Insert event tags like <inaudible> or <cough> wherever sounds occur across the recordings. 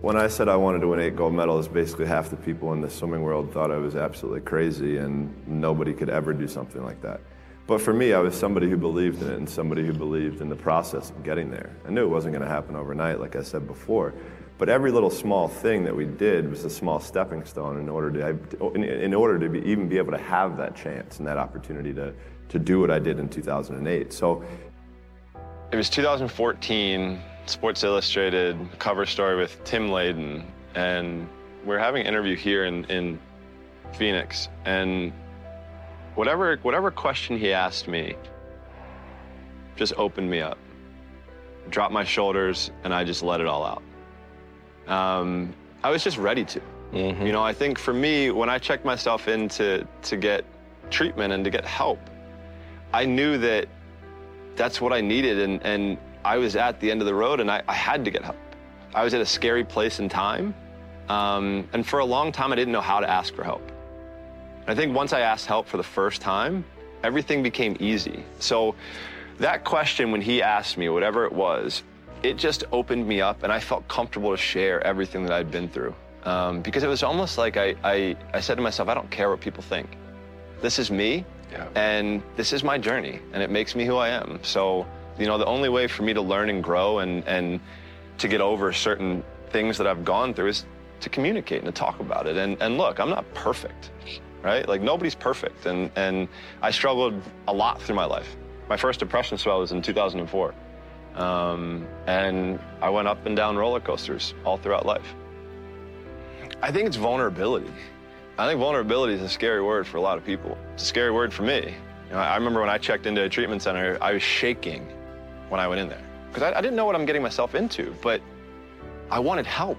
When I said I wanted to win eight gold medals, basically half the people in the swimming world thought I was absolutely crazy and nobody could ever do something like that. But for me, I was somebody who believed in it and somebody who believed in the process of getting there. I knew it wasn't going to happen overnight, like I said before. But every little small thing that we did was a small stepping stone in order to, in order to be, even be able to have that chance and that opportunity to, to do what I did in 2008. So it was 2014 Sports Illustrated cover story with Tim Layden, and we're having an interview here in, in Phoenix, and whatever whatever question he asked me just opened me up, dropped my shoulders, and I just let it all out. Um, I was just ready to. Mm-hmm. You know, I think for me, when I checked myself in to, to get treatment and to get help, I knew that that's what I needed, and, and I was at the end of the road and I, I had to get help. I was at a scary place in time. Um, and for a long time, I didn't know how to ask for help. I think once I asked help for the first time, everything became easy. So that question, when he asked me, whatever it was, it just opened me up and I felt comfortable to share everything that I'd been through. Um, because it was almost like I, I, I, said to myself, I don't care what people think. This is me, yeah. and this is my journey, and it makes me who I am. So you know, the only way for me to learn and grow and, and to get over certain things that I've gone through is to communicate and to talk about it. And, and look, I'm not perfect, right? Like nobody's perfect. And, and I struggled a lot through my life. My first depression spell was in 2004. Um, and I went up and down roller coasters all throughout life. I think it's vulnerability. I think vulnerability is a scary word for a lot of people. It's a scary word for me. You know, I remember when I checked into a treatment center, I was shaking when I went in there. Because I, I, didn't know what I'm getting myself into, but I wanted help.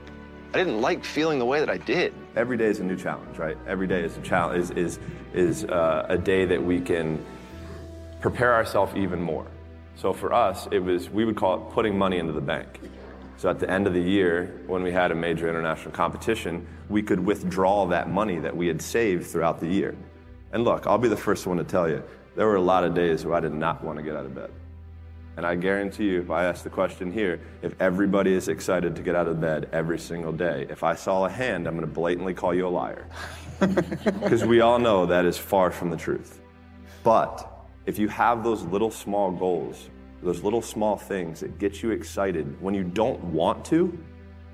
I didn't like feeling the way that I did. Every day is a new challenge, right? Every day is a challenge, is, is, is uh, a day that we can prepare ourselves even more. So for us, it was, we would call it putting money into the bank. So at the end of the year, when we had a major international competition, we could withdraw that money that we had saved throughout the year. And look, I'll be the first one to tell you, there were a lot of days where I did not want to get out of bed. And I guarantee you, if I ask the question here, if everybody is excited to get out of bed every single day, if I saw a hand, I'm going to blatantly call you a liar. <laughs> Because we all know that is far from the truth. But if you have those little small goals, those little small things that get you excited when you don't want to,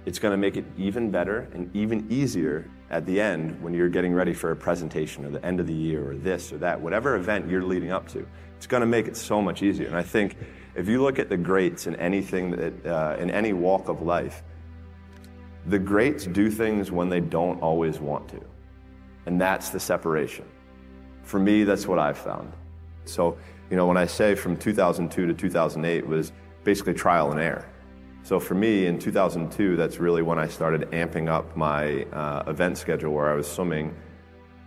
it's going to make it even better and even easier at the end when you're getting ready for a presentation or the end of the year or this or that, whatever event you're leading up to. It's going to make it so much easier. And I think if you look at the greats in anything that, uh, in any walk of life, the greats do things when they don't always want to. And that's the separation. For me, that's what I've found. So, you know, when I say from 2002 to 2008 was basically trial and error. So for me, in 2002, that's really when I started amping up my uh, event schedule where I was swimming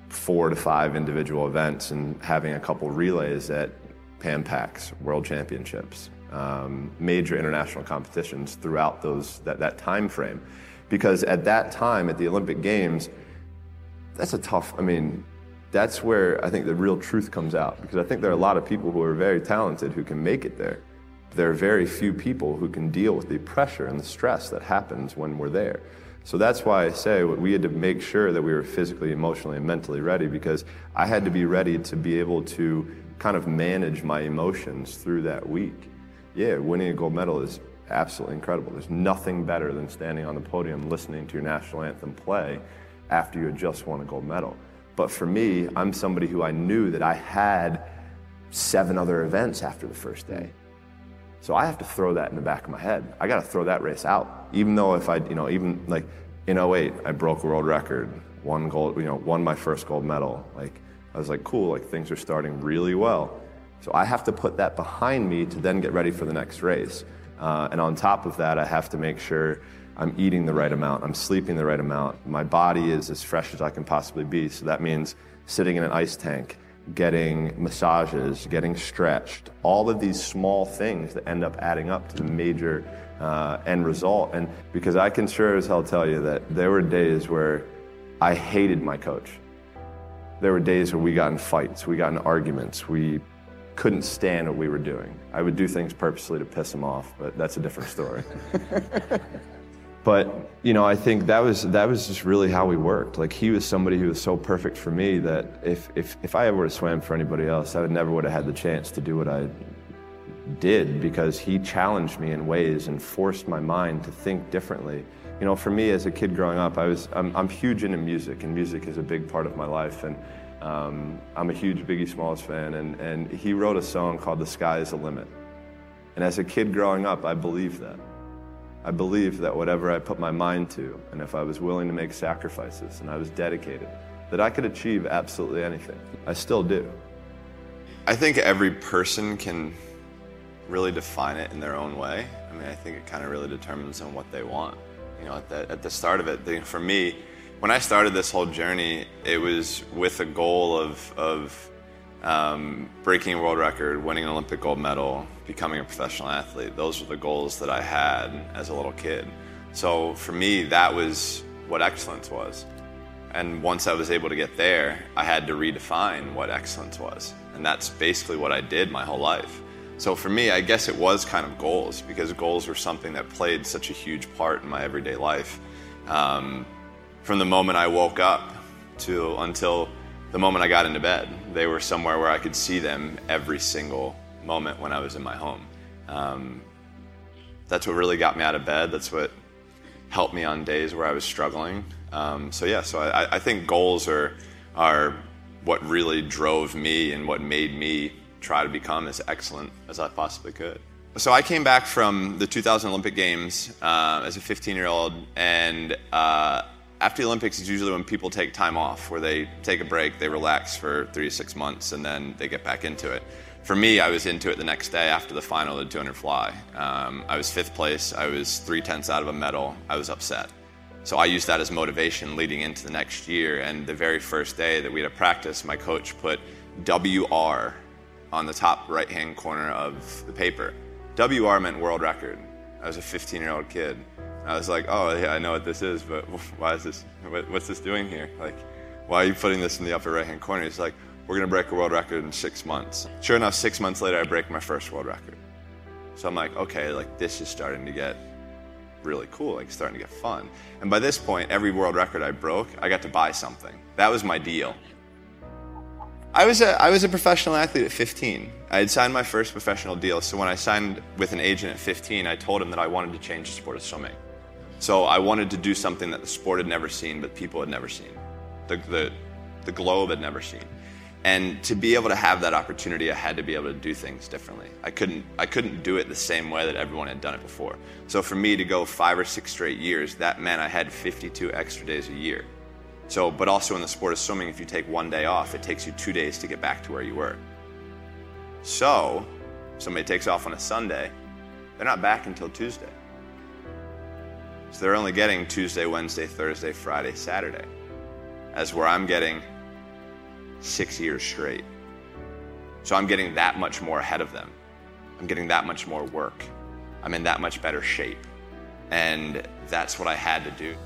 four to five individual events and having a couple relays at Pan Pacs, World Championships, um, major international competitions throughout those that, that time frame. Because at that time, at the Olympic Games, that's a tough, I mean, that's where I think the real truth comes out. Because I think there are a lot of people who are very talented who can make it there. There are very few people who can deal with the pressure and the stress that happens when we're there. So that's why I say we had to make sure that we were physically, emotionally, and mentally ready because I had to be ready to be able to kind of manage my emotions through that week. Yeah, winning a gold medal is absolutely incredible. There's nothing better than standing on the podium listening to your national anthem play after you had just won a gold medal. But for me, I'm somebody who I knew that I had seven other events after the first day. So I have to throw that in the back of my head. I got to throw that race out. Even though if I, you know, even like in 08, I broke a world record, won gold, you know, won my first gold medal. Like I was like, cool, like things are starting really well. So I have to put that behind me to then get ready for the next race. Uh, and on top of that, I have to make sure I'm eating the right amount, I'm sleeping the right amount, my body is as fresh as I can possibly be. So that means sitting in an ice tank, getting massages, getting stretched, all of these small things that end up adding up to the major uh, end result. And because I can sure as hell tell you that there were days where I hated my coach. There were days where we got in fights, we got in arguments, we couldn't stand what we were doing. I would do things purposely to piss him off, but that's a different story. <laughs> but you know, I think that was that was just really how we worked. Like he was somebody who was so perfect for me that if if if I ever swam for anybody else, I would never would have had the chance to do what I did because he challenged me in ways and forced my mind to think differently. You know, for me as a kid growing up, I was I'm, I'm huge into music, and music is a big part of my life. And um, I'm a huge Biggie Smalls fan, and, and he wrote a song called "The Sky Is the Limit." And as a kid growing up, I believed that. I believed that whatever I put my mind to, and if I was willing to make sacrifices and I was dedicated, that I could achieve absolutely anything. I still do. I think every person can really define it in their own way. I mean, I think it kind of really determines on what they want. You know, at the, at the start of it, for me, when I started this whole journey, it was with a goal of, of um, breaking a world record, winning an Olympic gold medal, becoming a professional athlete. Those were the goals that I had as a little kid. So for me, that was what excellence was. And once I was able to get there, I had to redefine what excellence was. And that's basically what I did my whole life. So for me, I guess it was kind of goals because goals were something that played such a huge part in my everyday life. Um, from the moment I woke up to until the moment I got into bed, they were somewhere where I could see them every single moment when I was in my home. Um, that's what really got me out of bed. That's what helped me on days where I was struggling. Um, so yeah, so I, I think goals are are what really drove me and what made me try to become as excellent as I possibly could. So I came back from the 2000 Olympic Games uh, as a 15 year old, and uh, after the Olympics is usually when people take time off, where they take a break, they relax for three to six months, and then they get back into it. For me, I was into it the next day after the final of the 200 fly. Um, I was fifth place. I was three tenths out of a medal. I was upset. So I used that as motivation leading into the next year. And the very first day that we had a practice, my coach put WR on the top right hand corner of the paper. WR meant world record. I was a 15 year old kid. I was like, oh, yeah, I know what this is, but <laughs> why is this, what's this doing here? Like, why are you putting this in the upper right hand corner? He's like, we're going to break a world record in six months. Sure enough, six months later, I break my first world record. So I'm like, okay, like this is starting to get really cool, like starting to get fun. And by this point, every world record I broke, I got to buy something. That was my deal. I was a, I was a professional athlete at 15. I had signed my first professional deal. So when I signed with an agent at 15, I told him that I wanted to change the sport of swimming. So I wanted to do something that the sport had never seen, but people had never seen. The, the, the globe had never seen. And to be able to have that opportunity, I had to be able to do things differently. I couldn't, I couldn't do it the same way that everyone had done it before. So for me to go five or six straight years, that meant I had 52 extra days a year. So, but also in the sport of swimming, if you take one day off, it takes you two days to get back to where you were. So, somebody takes off on a Sunday, they're not back until Tuesday. So they're only getting Tuesday, Wednesday, Thursday, Friday, Saturday. As where I'm getting six years straight. So I'm getting that much more ahead of them. I'm getting that much more work. I'm in that much better shape. And that's what I had to do.